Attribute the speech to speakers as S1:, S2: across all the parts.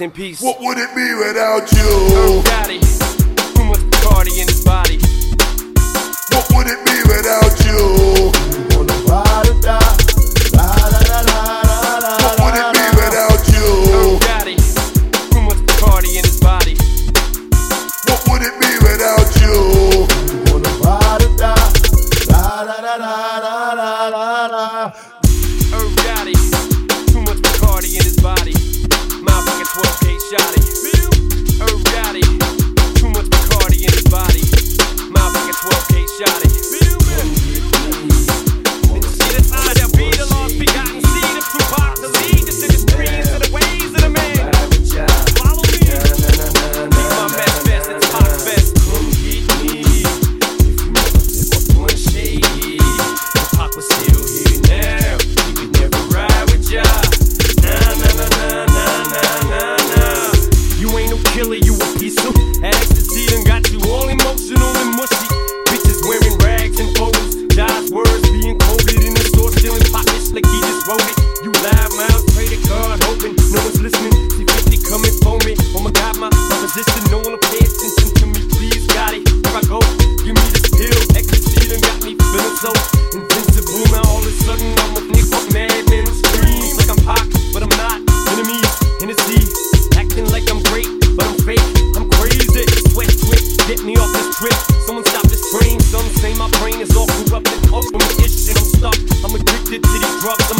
S1: Rest in peace.
S2: What would it be without you?
S1: Daddy, too much party in his body.
S2: What would it be without you?
S3: Brother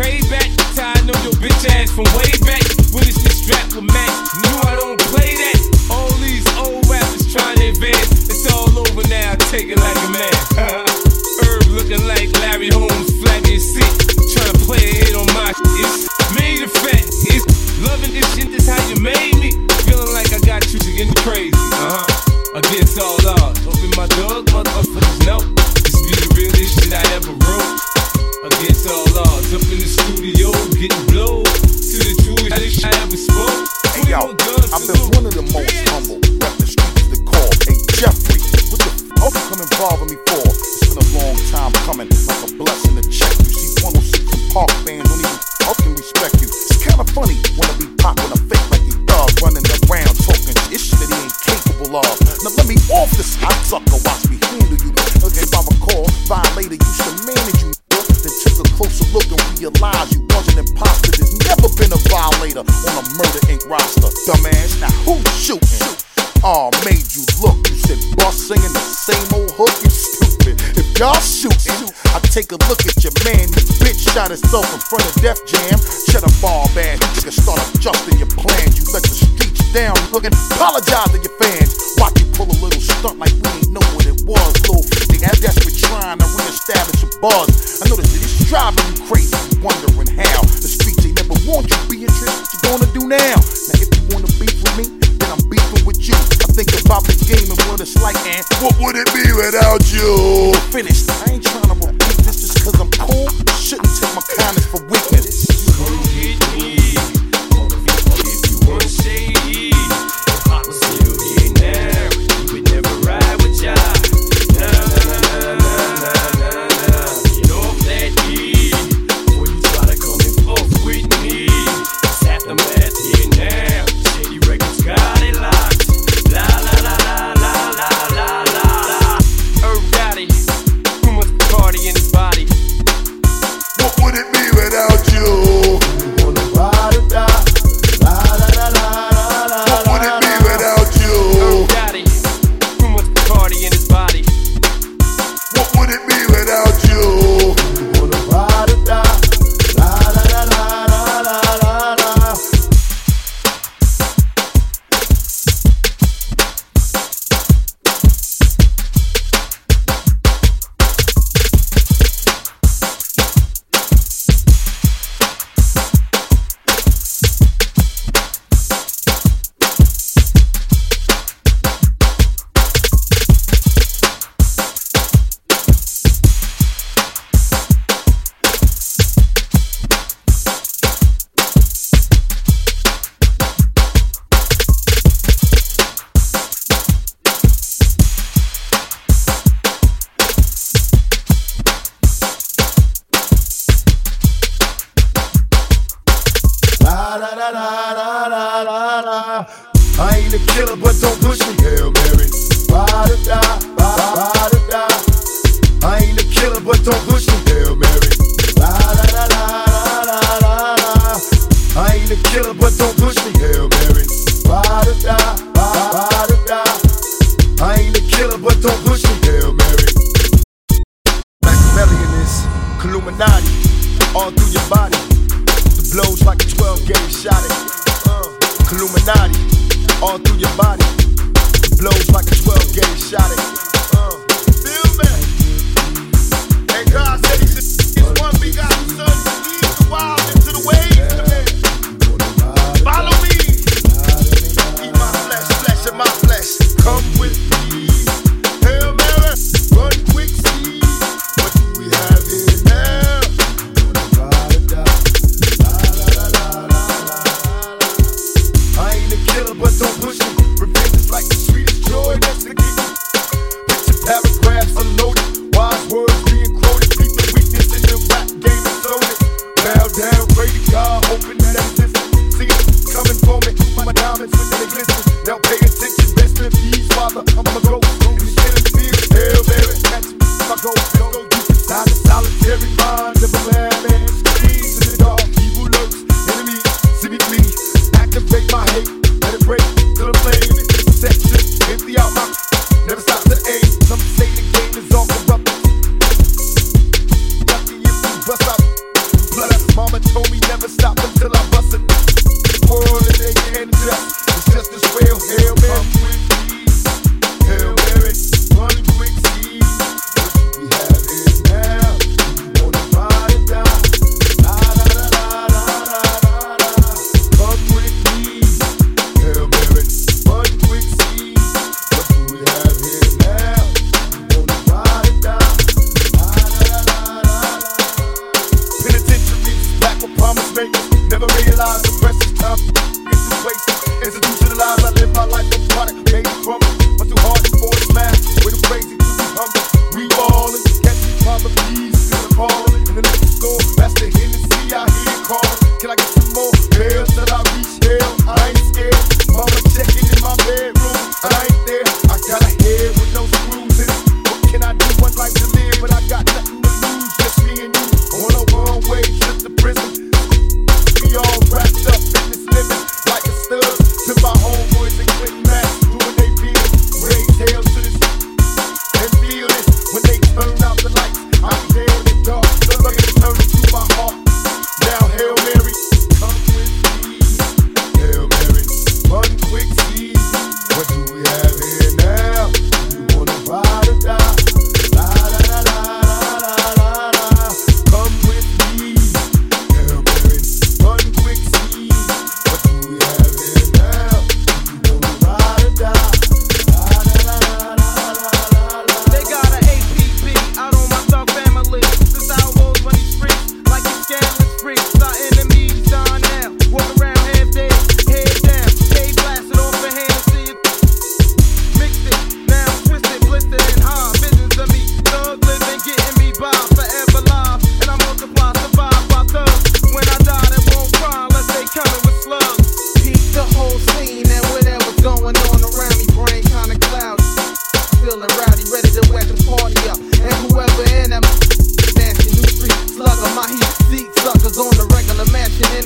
S3: payback. Tired know your bitch ass from way back. When it's the strap with Mac, knew I don't play that. All these old rappers trying to advance. It's all over now, take it like a man. Herb looking like Larry Holmes, flabby his seat. Trying to play a hit on my shit. It's made of fat. It's loving this shit, That's how you made me. Feeling like I got you to getting crazy. Uh huh. Against all odds. Open my dog, motherfuckers know be the realest shit I ever wrote. Against all odds, up in the studio, getting blown to the truest I ever spoke.
S2: Hey yo, I've been one of the most humble. Rep the streets the call. Hey Jeffrey, what the fuck you come involving me for? It's been a long time coming, like a blessing to check. You see 106 and Park fans don't even fucking respect you. It's kinda funny I take a look at your man. This bitch shot herself in front of Def Jam. Shut up, ball bad, You start up your plans. You let the streets down. Looking, apologize to your fans. Watch you pull a little stunt like we ain't know what it was. Little they as desperate trying to reestablish your buzz. I know this is driving you crazy, wondering how. The streets ain't never want you Beatrice. What you gonna do now? Now if you wanna beef with me, then I'm beefing with you. I think about the game and what it's like, and what would it be without you? Finished. I ain't
S4: body. the killer, but don't push me. Hell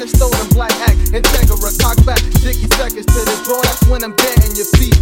S4: Stolen and
S5: black act, Integra, cock back, Dicky seconds to the draw. That's when I'm dead in your feet.